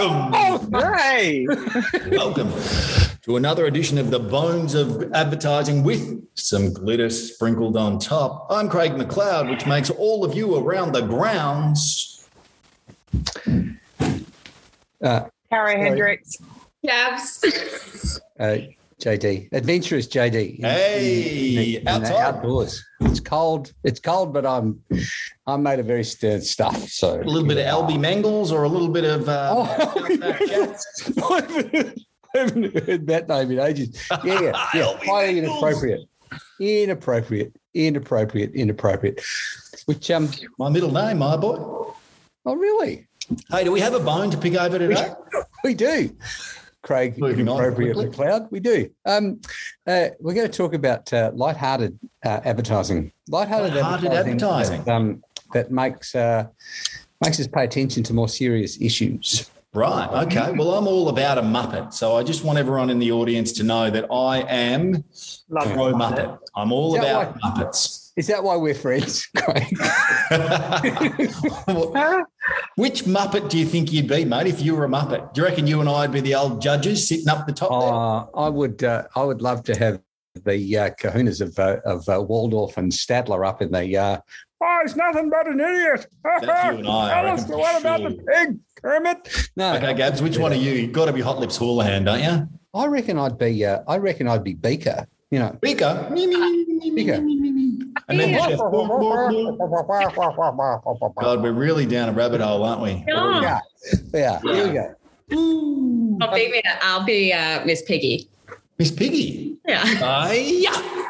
Welcome. Hey. Welcome to another edition of the Bones of Advertising with some glitter sprinkled on top. I'm Craig McLeod, which makes all of you around the grounds. Uh, Cara Hendricks. Gabs. uh, JD, adventurous JD. Hey, in outside. outdoors. It's cold. It's cold, but I'm I'm made of very stern stuff. So A little bit of Alby Mangels or a little bit of. Uh, Oh, I haven't heard that name in ages. Yeah, yeah, yeah. Highly inappropriate, inappropriate, inappropriate, inappropriate. Which um, My middle name, my boy. oh really? Hey, do we have a bone to pick over today? We do. Craig, Moving on inappropriate. McLeod. We do. Um, uh, we're going to talk about uh, light-hearted uh, advertising. Light-hearted, Light-hearted advertising. that, um, that makes uh, makes us pay attention to more serious issues. Right. Okay. Well, I'm all about a Muppet. So I just want everyone in the audience to know that I am Love pro it. Muppet. I'm all Is that about Muppets. Is that why we're friends, Craig? Which Muppet do you think you'd be, mate, if you were a Muppet? Do you reckon you and I'd be the old judges sitting up the top there? Uh, I would. Uh, I would love to have the uh, kahunas of uh, of uh, Waldorf and Statler up in the. Uh, oh, he's nothing but an idiot. That's you and I, I Tell us what about the pig, Kermit? No, Okay, Gabs, which one are you? You've got to be Hot Lips Houlihan, don't you? I reckon I'd be. Uh, I reckon I'd be Beaker. You know, Beaker. Beaker. And then Yeah. Chef. God, we're really down a rabbit hole, aren't we? Yeah. Yeah, yeah. Here we go. I'll be, I'll be uh, Miss Piggy. Miss Piggy. Yeah. Uh, yeah.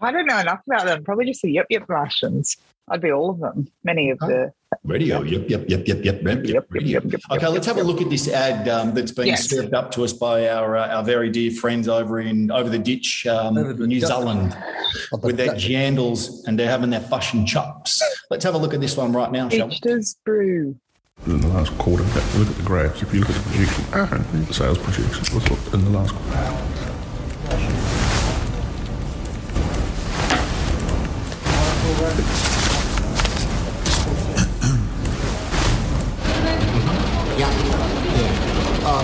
I don't know enough about them. Probably just the Yip Yip Martians. I'd be all of them. Many of the. Radio. Yep, yep, yep, yep, yep, yep, yep, radio. yep, yep, Okay, let's have a look at this ad um, that's been Yes. served up to us by our uh, our very dear friends over in over the ditch, um, Over the New ditch. Zealand, Oh, with their jandals, and they're having their fush and chops. Let's have a look at this one right now, shall we? Brew. in the last quarter. Look at the graphs. If you look at the projection and the sales projections, look what in the last quarter.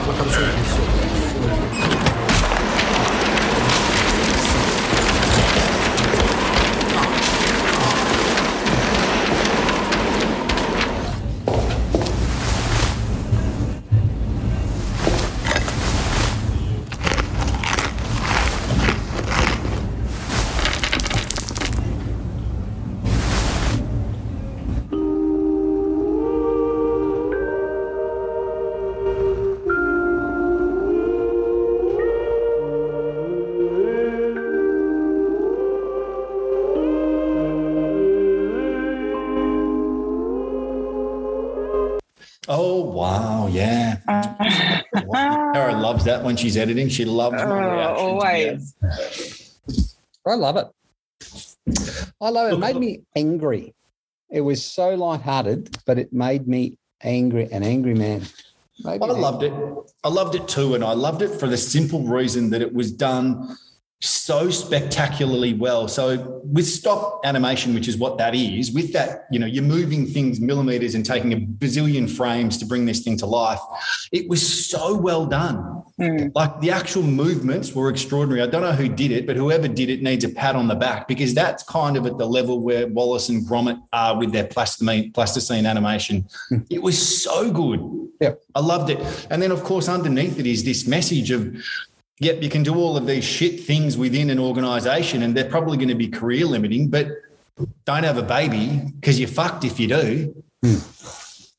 楽しみですよ。yeah. Karen loves that when she's editing. She loves my Oh, reactions. always. I love it. I love it. It made me angry. It was so lighthearted, but it made me angry, an angry man. Made me I loved it. I loved it too, and I loved it for the simple reason that it was done so spectacularly well. So with stop animation, which is what that is, with that, you know, you're moving things millimeters and taking a bazillion frames to bring this thing to life. It was so well done. Mm. Like the actual movements were extraordinary. I don't know who did it, but whoever did it needs a pat on the back because that's kind of at the level where Wallace and Gromit are with their plasticine, plasticine animation. It was so good. Yep. I loved it. And then, of course, underneath it is this message of, yep, you can do all of these shit things within an organization and they're probably going to be career limiting, but don't have a baby because you're fucked if you do.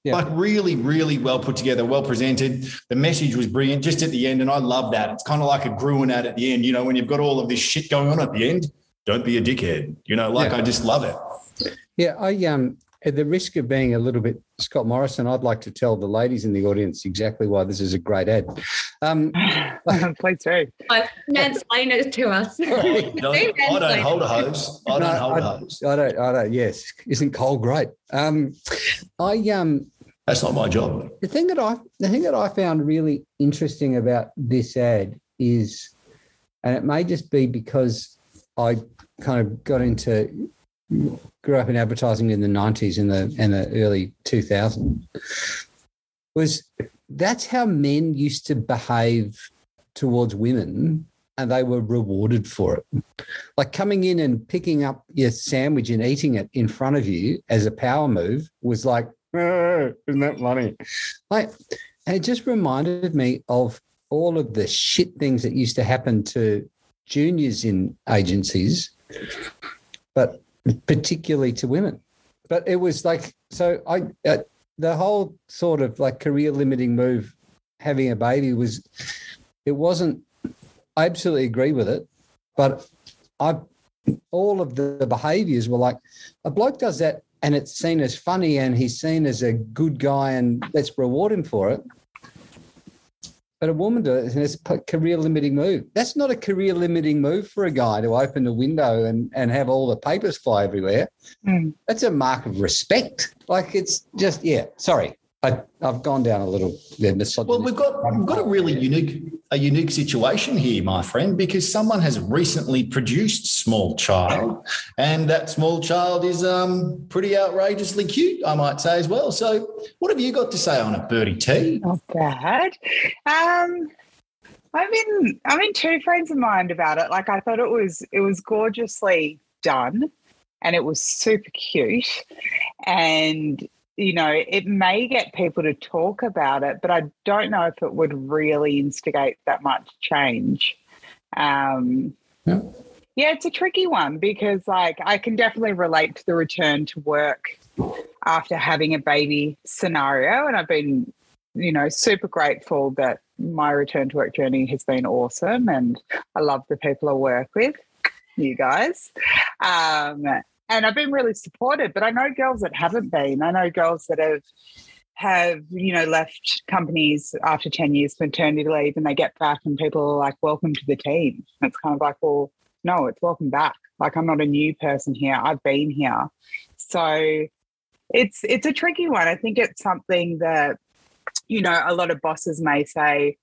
Yeah. Like really, really well put together, well presented. The message was brilliant just at the end. And I love that. It's kind of like a Gruen ad at the end, you know, when you've got all of this shit going on at the end, don't be a dickhead. You know, like Yeah. I just love it. Yeah, I um at the risk of being a little bit Scott Morrison, I'd like to tell the ladies in the audience exactly why this is a great ad. Um, Please do. But mansplain it to us. Don't- I don't hold a hose. I don't No, hold a I- hose. I don't, I don't. Yes, isn't Cole great? Um, I um That's not my job. the thing that I the thing that I found really interesting about this ad is, and it may just be because I kind of got into grew up in advertising in the nineties and the and the early two thousands. was that's how men used to behave towards women and they were rewarded for it. Like coming in and picking up your sandwich and eating it in front of you as a power move was like, "Oh, isn't that funny? Like, and it just reminded me of all of the shit things that used to happen to juniors in agencies, but particularly to women. But it was like, so I, uh, the whole sort of like career limiting move, having a baby was, it wasn't, I absolutely agree with it, but I, all of the behaviors were like, a bloke does that and it's seen as funny and he's seen as a good guy and let's reward him for it. But a woman does and it's a career limiting move. That's not a career limiting move for a guy to open the window and, and have all the papers fly everywhere. Mm. That's a mark of respect. Like it's just, yeah, sorry. I, I've gone down a little bit misogynistic. Well, we've got we've got a really unique a unique situation here, my friend, because someone has recently produced small child, and that small child is um, pretty outrageously cute, I might say as well. So, what have you got to say on it, Birdie T? Not bad. Um, I'm in. I'm in two frames of mind about it. Like I thought it was. It was gorgeously done, and it was super cute, and you know, it may get people to talk about it, but I don't know if it would really instigate that much change. Um, Yeah. yeah, it's a tricky one because, like, I can definitely relate to the return to work after having a baby scenario, and I've been, you know, super grateful that my return to work journey has been awesome, and I love the people I work with, you guys. Um, and I've been really supported. But I know girls that haven't been. I know girls that have have you know left companies after 10 years maternity leave and they get back and people are like welcome to the team it's kind of like well no it's welcome back like i'm not a new person here i've been here so it's it's a tricky one i think it's something that you know a lot of bosses may say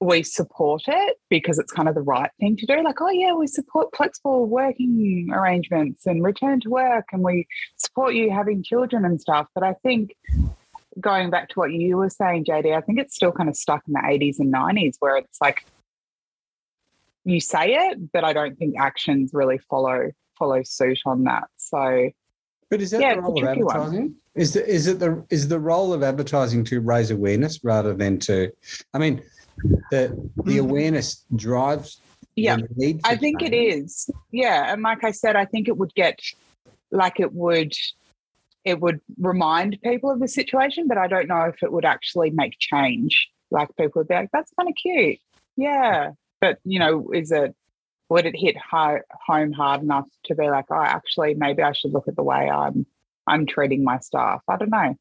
we support it because it's kind of the right thing to do. Like, oh, yeah, we support flexible working arrangements and return to work, and we support you having children and stuff. But I think going back to what you were saying, JD, I think it's still kind of stuck in the 80s and 90s where it's like you say it, but I don't think actions really follow follow suit on that. So But is that Yeah, the role of tricky one. advertising? Is the, is it the is the role of advertising to raise awareness rather than to? I mean, the the mm-hmm. awareness drives. yeah, I think it is. Yeah, and like I said, I think it would get like it would it would remind people of the situation, but I don't know if it would actually make change. Like people would be like, "That's kind of cute." Yeah, but you know, is it would it hit home hard enough to be like, "Oh, actually, maybe I should look at the way I'm I'm treating my staff." I don't know.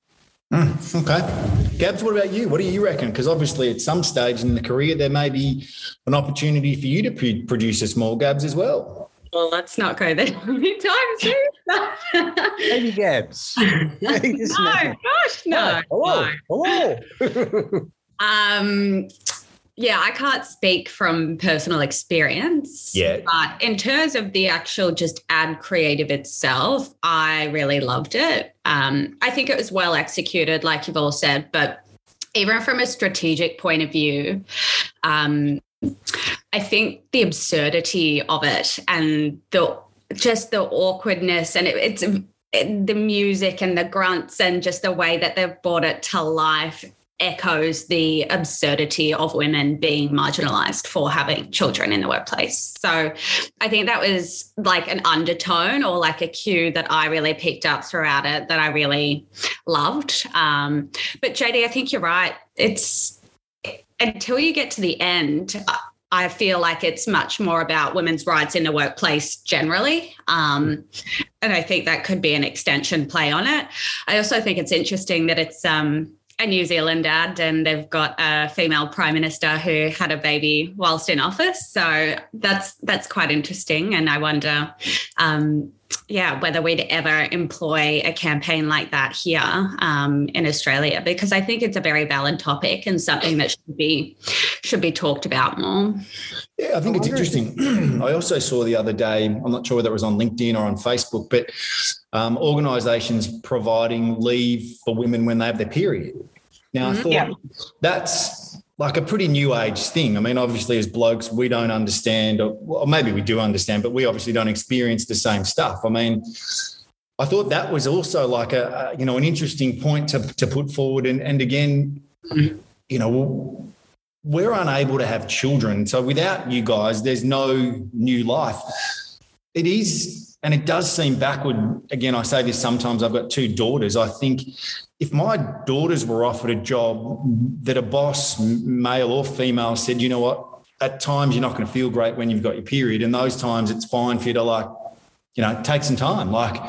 Mm, okay. Gabs, what about you? What do you reckon? Because obviously, at some stage in the career, there may be an opportunity for you to p- produce a small Gabs as well. Well, let's not go there anytime soon. Maybe Gabs. No, gosh, no. Hello. no. Hello. Um, yeah, I can't speak from personal experience. Yeah. But in terms of the actual just ad creative itself, I really loved it. Um, I think it was well executed, like you've all said, but even from a strategic point of view, um, I think the absurdity of it and the just the awkwardness and it, it's it, the music and the grunts and just the way that they've brought it to life echoes the absurdity of women being marginalized for having children in the workplace. So I think that was like an undertone or like a cue that I really picked up throughout it that I really loved. Um, but JD, I think you're right. It's until you get to the end, I feel like it's much more about women's rights in the workplace generally. Um, and I think that could be an extension play on it. I also think it's interesting that it's um, a New Zealand ad and they've got a female prime minister who had a baby whilst in office. So that's that's quite interesting. And I wonder, um, yeah, whether we'd ever employ a campaign like that here um, in Australia, because I think it's a very valid topic and something that should be should be talked about more. Yeah, I think it's interesting. I also saw the other day, I'm not sure whether it was on LinkedIn or on Facebook, but um, organisations providing leave for women when they have their period. Now, I Mhm. thought Yeah. that's like a pretty new age thing. I mean, obviously, as blokes, we don't understand, or, or maybe we do understand, but we obviously don't experience the same stuff. I mean, I thought that was also like a, a you know an interesting point to to put forward, and and again, you know. We're unable to have children. So without you guys, there's no new life. It is, and it does seem backward. Again, I say this sometimes. I've got two daughters. I think if my daughters were offered a job that a boss, male or female, said, you know what, at times you're not going to feel great when you've got your period. And those times it's fine for you to like, you know, take some time, like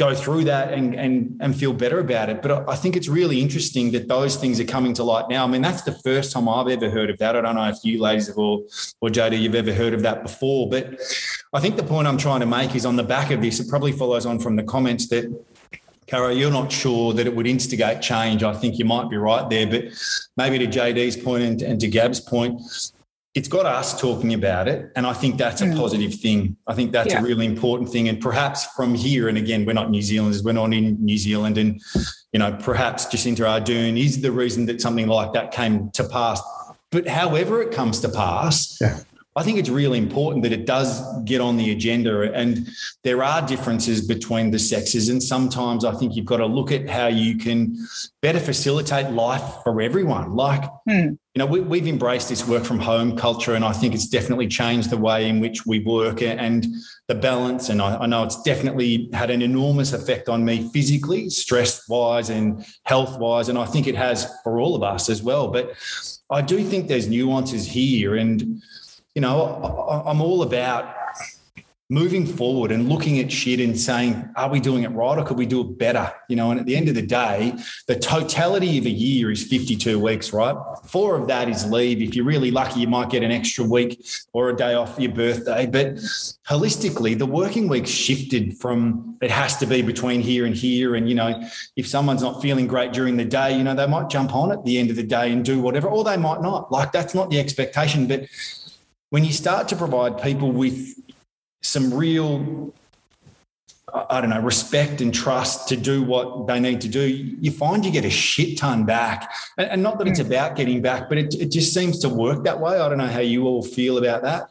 go through that and and and feel better about it. But I- think it's really interesting that those things are coming to light now. I mean, that's the first time I've ever heard of that. I don't know if you ladies have or or JD you've ever heard of that before, but I think the point I'm trying to make is on the back of this, it probably follows on from the comments that Caro, you're not sure that it would instigate change. I think you might be right there, but maybe to JD's point and, and to Gab's point, it's got us talking about it. And I think that's a Mm. positive thing. I think that's Yeah. a really important thing. And perhaps from here, and again, we're not New Zealanders, we're not in New Zealand. And, you know, perhaps Jacinda Ardern is the reason that something like that came to pass. But however it comes to pass, Yeah. I think it's really important that it does get on the agenda. And there are differences between the sexes. And sometimes I think you've got to look at how you can better facilitate life for everyone. Like, Hmm. You know, we, we've embraced this work from home culture, and I think it's definitely changed the way in which we work and the balance. And I, I know it's definitely had an enormous effect on me physically, stress wise, and health wise. And I think it has for all of us as well. But I do think there's nuances here. And, you know, I, I'm all about moving forward and looking at shit and saying, are we doing it right or could we do it better? You know, and at the end of the day, the totality of a year is 52 weeks, right? Four of that is leave. If you're really lucky, you might get an extra week or a day off your birthday. But holistically, the working week shifted from it has to be between here and here. And, you know, if someone's not feeling great during the day, you know, they might jump on at the end of the day and do whatever, or they might not. Like that's not the expectation. But when you start to provide people with some real I I don't know, respect and trust to do what they need to do, you find you get a shit ton back. And and not that it's about getting back, but it, it just seems to work that way. I don't know how you all feel about that.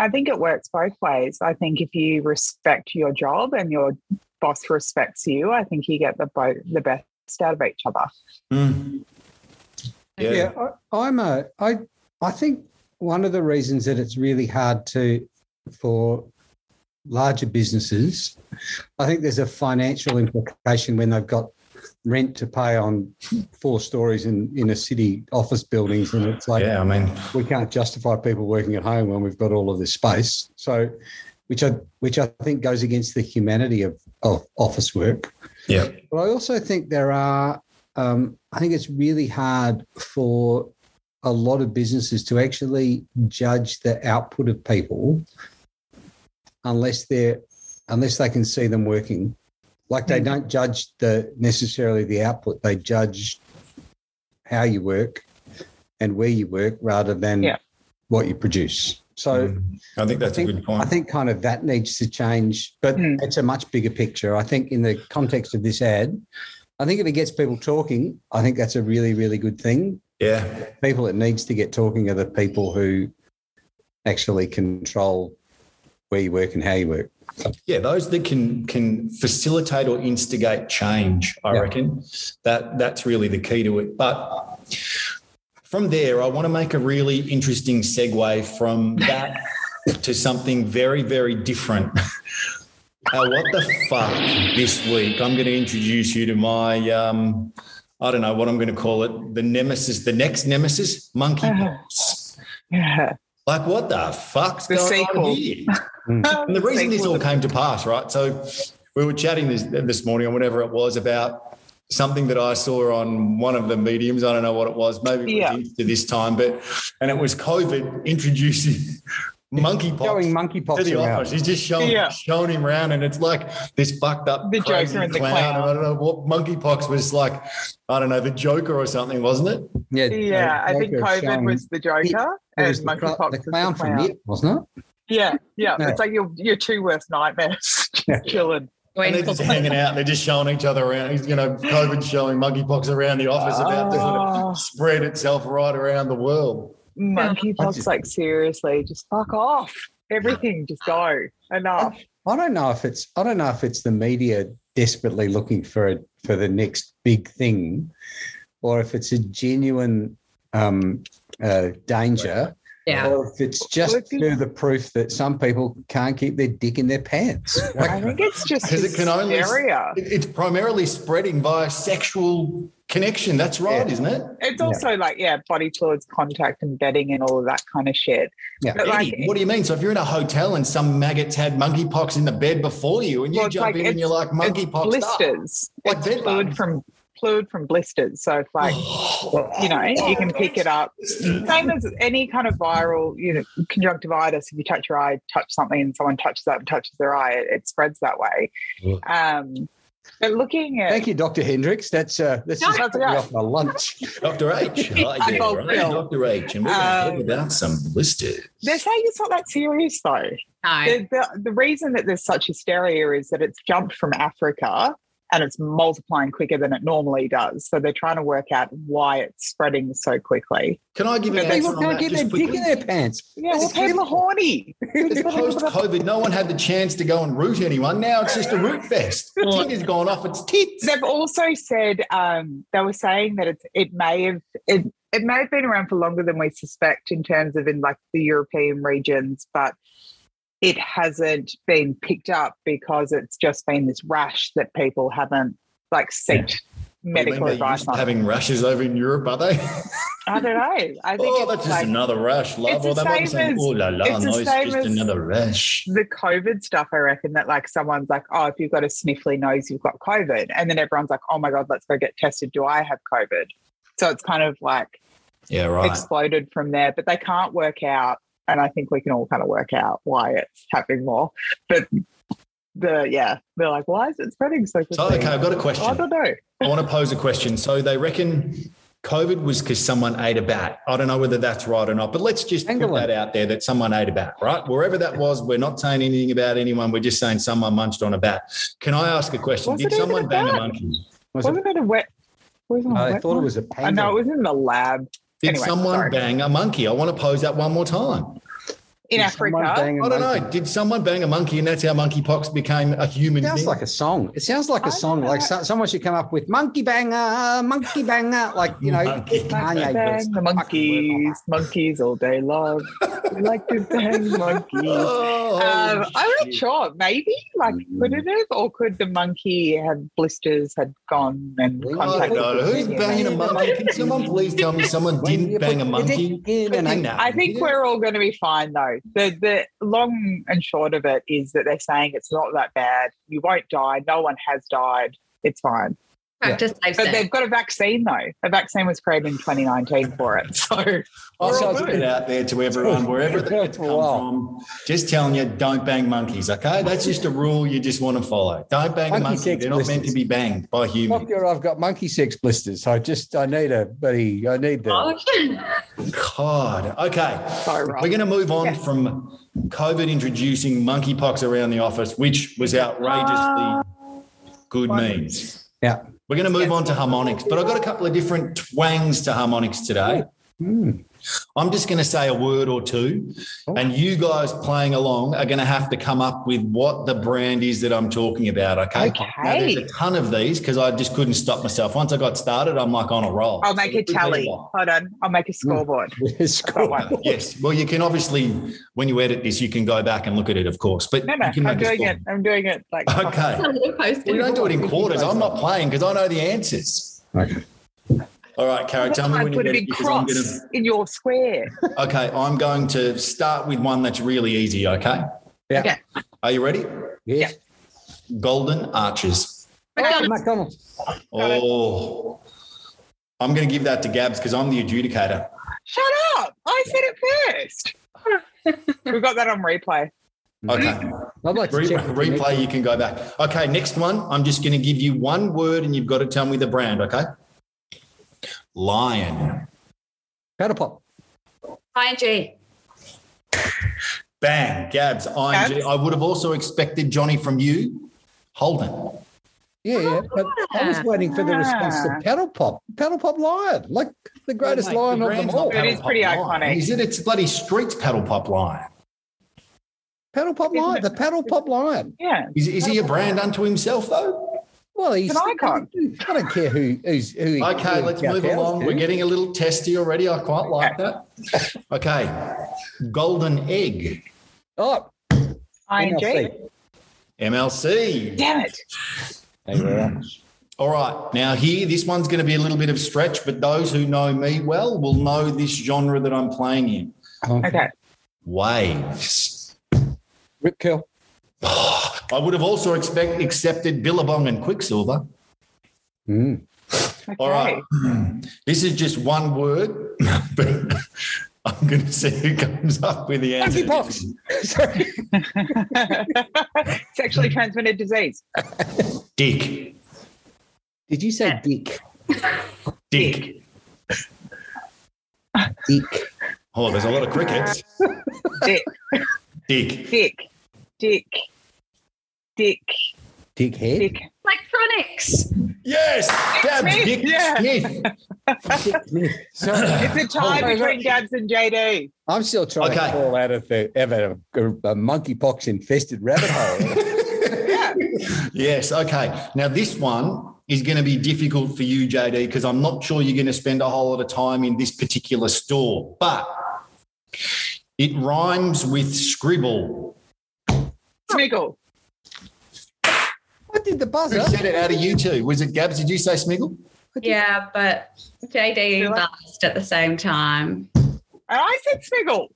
I think it works both ways. I think if you respect your job and your boss respects you, I think you get the both the best out of each other. Mm. Yeah, Yeah. I, I'm a. I I think one of the reasons that it's really hard to for larger businesses, I think there's a financial implication when they've got rent to pay on four stories in in a city office buildings, and it's like Yeah, I mean, we can't justify people working at home when we've got all of this space. So, which I which I think goes against the humanity of of office work. yeah. But I also think there are, um, I think it's really hard for a lot of businesses to actually judge the output of people unless they're unless they can see them working. Like they Mm. don't judge the necessarily the output; they judge how you work and where you work rather than Yeah. what you produce. So. Mm. I think that's I think, a good point. I think kind of that needs to change, but Mm. it's a much bigger picture. I think in the context of this ad, I think if it gets people talking, I think that's a really, really good thing. yeah. People that needs to get talking are the people who actually control where you work and how you work. Yeah, those that can can facilitate or instigate change, I Yeah. reckon that that's really the key to it. But from there, I want to make a really interesting segue from that to something very, very different. Uh, what the fuck this week? I'm going to introduce you to my, um, I don't know what I'm going to call it, the nemesis, the next nemesis, monkeypox. Yeah. Like, what the fuck's The going sequel. on here? Hmm. And the reason this all came to pass, right? So we were chatting this, this morning or whatever it was about something that I saw on one of the mediums. I don't know what it was. Maybe it Yeah. was Insta this time, but and it was COVID introducing monkeypox Showing to monkeypox the around. office. He's just showing Yeah. showing him around, and it's like this fucked up The crazy Joker and the clown. clown. I don't know what monkeypox was like. I don't know the Joker or something, wasn't it? Yeah, Yeah, I think COVID showing- was the Joker it and was the, cl- monkeypox the clown the from it, wasn't it? Yeah, yeah, Yeah. It's like your your two worst nightmares. Yeah. Chilling. And they're just hanging out. They're just showing each other around. He's, you know, COVID showing monkeypox around the office about to sort Oh, of spread itself right around the world. Monkeypox, just- like seriously, just fuck off. Everything, just go. Enough. I don't know if it's I don't know if it's the media desperately looking for it for the next big thing, or if it's a genuine um, uh, danger, Yeah. or if it's just Well, if you- through the proof that some people can't keep their dick in their pants. I think it's just Because it can only- It- It's primarily spreading via sexual connection. That's right, Yeah. isn't it? It's also like, yeah, body fluids, contact, and bedding, and all of that kind of shit. Yeah. But like, what do you mean? So if you're in a hotel and some maggots had monkeypox in the bed before you, and you Well, jump like in and you're like monkeypox blisters. Like it's bed fluid bugs. from fluid from blisters. So it's like, you know, you can pick it up. Same as any kind of viral, you know, conjunctivitis. If you touch your eye, touch something, and someone touches that and touches their eye, it, it spreads that way. Um, but looking at Thank you, Dr. Hendricks. That's uh, this No, is that's put me okay. off my lunch. Dr. H. Hi there, right? Dr. H. And we're going to Um, talk about some blisters. they're saying it's not that serious though. No. the, the, the reason that there's such hysteria is that it's jumped from Africa and it's multiplying quicker than it normally does. So they're trying to work out why it's spreading so quickly. Can I give you an But answer People on can't get their just dick in their pants. Yeah, well, It's people are horny. It's post-COVID. No one had the chance to go and root anyone. Now it's just a root fest. The tit has gone off its tits. They've also said um, they were saying that it's, it may have it, it may have been around for longer than we suspect in terms of in like the European regions, but it hasn't been picked up because it's just been this rash that people haven't like sought medical They're advice on. having rashes over in Europe, are they? I don't know. I think oh, that's just like, another rash, love. Or the they might saying, oh la la, it's no, it's just another rash. the COVID stuff, I reckon that like someone's like, oh, if you've got a sniffly nose, you've got COVID. And then everyone's like, oh my God, let's go get tested. Do I have COVID? So it's kind of like Yeah, right. exploded from there, but they can't work out. And I think we can all kind of work out why it's happening more. But the, yeah, they're like, why is it spreading so quickly? So, okay, I've got a question. I don't know. I want to pose a question. So they reckon COVID was because someone ate a bat. I don't know whether that's right or not, but let's just put that out there that someone ate a bat, right? Wherever that was, we're not saying anything about anyone. We're just saying someone munched on a bat. Can I ask a question? Was Did someone a bang a monkey? Was it- Wasn't it a wet? Wasn't it a I wet thought it one? was a I know it was in the lab Did Anyway, someone sorry. bang a monkey? I want to pose that one more time. In Did Africa. I don't monkey? know. Did someone bang a monkey and that's how monkeypox became a human It sounds thing? like a song. It sounds like I a song. don't Like so, someone should come up with "Monkey Banger," "Monkey Banger," like you know, Monkey Kanye. Bang the monkeys, monkeys all day long. We like to bang monkeys. Oh, Um, I'm not sure. Maybe, like, could it have, or could the monkey have blisters had gone and Well, contacted don't Who's banging a monkey? Can someone please tell me someone didn't bang a monkey? dick in an Freaking ant- no. I think we're all going to be fine, though. The the long and short of it is that they're saying it's not that bad. You won't die. No one has died. It's fine. Practice safe But sex. they've got a vaccine, though. A vaccine was created in 2019 for it. So I'll put it out there to everyone, wherever they It's come from. Just telling you, don't bang monkeys. Okay, that's just a rule you just want to follow. Don't bang a Monkey monkey. They're not meant to be banged by humans. Doctor, I've got monkey sex blisters. I just, I need a buddy. I need the. Oh, God. Okay, so we're going to move on Yeah. from COVID introducing monkeypox around the office, which was outrageously uh, good memes. Yeah. We're going to move on to harmonics, but I've got a couple of different twangs to harmonics today. Hmm. I'm just going to say a word or two, oh. and you guys playing along are going to have to come up with what the brand is that I'm talking about. Okay. Okay. Now, there's a ton of these because I just couldn't stop myself. Once I got started, I'm like on a roll. I'll make So a it could be tally. Hold on. I'll make a hmm. scoreboard. It's Got cool. one. Yes. Well, you can obviously, when you edit this, you can go back and look at it, of course. But No, no, you can I'm make doing score. it. I'm doing it like Okay. Post We don't do it in quarters. I'm not playing because I know the answers. Okay. All right, Kara, tell me I when you put a get big because I'm cross going in your square. Okay, I'm going to start with one that's really easy. Okay. Yeah. Okay. Are you ready? Yes. Golden arches. Oh, McDonald's. Oh, I'm going to give that to Gabs because I'm the adjudicator. Shut up. I said it first. We've got that on replay. Okay. Mm-hmm. I'd like to Re- check. with you, Nick. replay, you can go back. Okay, next one. I'm just going to give you one word and you've got to tell me the brand. Okay. Lion. Paddle Pop. ING. Bang. Gabs. ING. Gabs? I would have also expected Johnny from you. Holden. Yeah, yeah. But I was waiting for the response to Ah. Paddle Pop. Paddle Pop Lion, like the greatest Mate, lion the of them all. not It is pretty Lion, iconic. Is it? It's bloody Streets Paddle Pop Lion. Paddle Pop Isn't Lion, it- the Paddle Pop Lion. Yeah. Is, is he a brand unto himself though? Well, he's an icon. I don't care who who's who. he- Okay, who let's move along. to. We're getting a little testy already. I quite like that. Okay, golden egg, Oh, ING. NLC. MLC. Damn it. Thank you very much. All right, now here, this one's going to be a little bit of a stretch, but those who know me well will know this genre that I'm playing in. Okay. Waves. Rip curl. Oh. I would have also expect, accepted Billabong and Quiksilver. Mm. Okay. All right. This is just one word, but I'm going to see who comes up with the answer. Monkeypox. Sorry. Sexually transmitted disease. Dick. Did you say dick? Dick. Dick. Oh, there's a lot of crickets. Dick. Dick. Dick. Dick. Dick. Dickhead. Dick. Electronics. Yes, Gabs Smith, Dick yeah. Smith. Sorry. It's a tie Oh, between Gabs and JD. I'm still trying Okay. to fall out of the out of a, a monkeypox infested rabbit hole. Yeah. Yes. Okay. Now this one is going to be difficult for you, JD, because I'm not sure you're going to spend a whole lot of time in this particular store, but it rhymes with scribble. Smiggle. I did the buzzer? Who buzzer. said it out of you two? Was it Gabs? Did you say Smiggle? Yeah, but JD last at the same time. And I said Smiggle.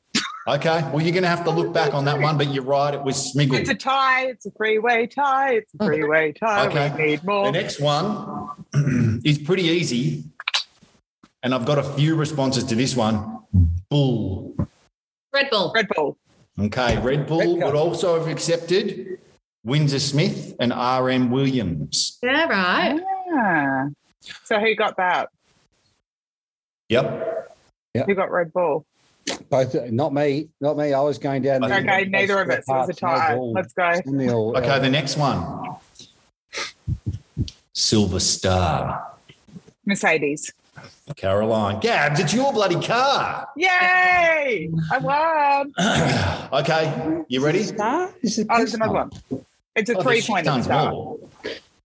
Okay. Well, you're going to have to look back on that one, but you're right. It was Smiggle. It's a tie. It's a three-way tie. It's a three-way tie. Okay. We need The next one is pretty easy. And I've got a few responses to this one. Bull. Red Bull. Red Bull. Okay. Red Bull Red would also have accepted Windsor Smith and RM Williams. Yeah, right. Ah. So who got that? Yep. Who got Red Bull? Both, not me, not me. I was going down. the- Okay, neither of us. It was a tie. Let's go. Samuel, Okay. uh, The next one Silver Star. Mercedes. Caroline. Gabs, it's your bloody car. Yay! I won. okay. You ready? Star? Is it Oh, there's another one. It's a Oh, there's three-point tons start. more.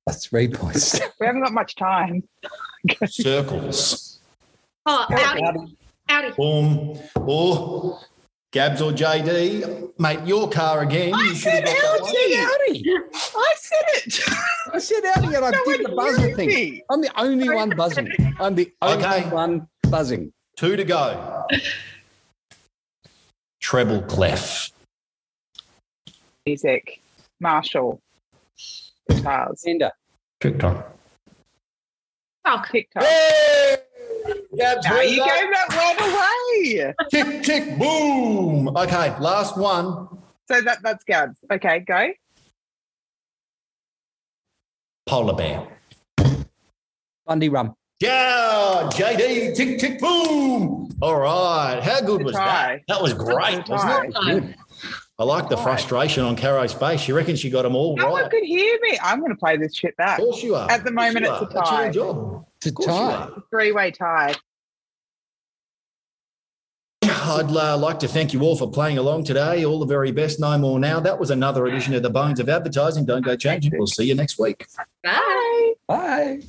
That's three points. We haven't got much time. Circles. Oh, Audi. Audi. Boom. Or Gabs or JD. Mate, your car again. I You said got that one. Audi. I said it. I said Audi and I No did the buzzer thing. me. I'm the only one buzzing. I'm the only Okay. one buzzing. Two to go. Treble clef. Music. Marshall. Guitars. Fender. TikTok. Oh, TikTok. Hey! Gabs, Now you gave that one away. Tick, tick, boom. Okay, last one. So that that's Gabs. Okay, go. Polar bear. Bundy rum. Yeah, JD, tick, tick, boom. All right. How good Good was try. that? That was great, Good wasn't it? Try. Good. I like the Right. frustration on Caro's face. She reckons she got them all No one right. could hear me. I'm going to play this shit back. Of course you are. At the moment, it's a are. That's tie. your job. It's a Of course you tie. Three-way tie. I'd uh, like to thank you all for playing along today. All the very best. No more now. That was another edition of the Bones of Advertising. Don't go changing. We'll see you next week. bye. Bye.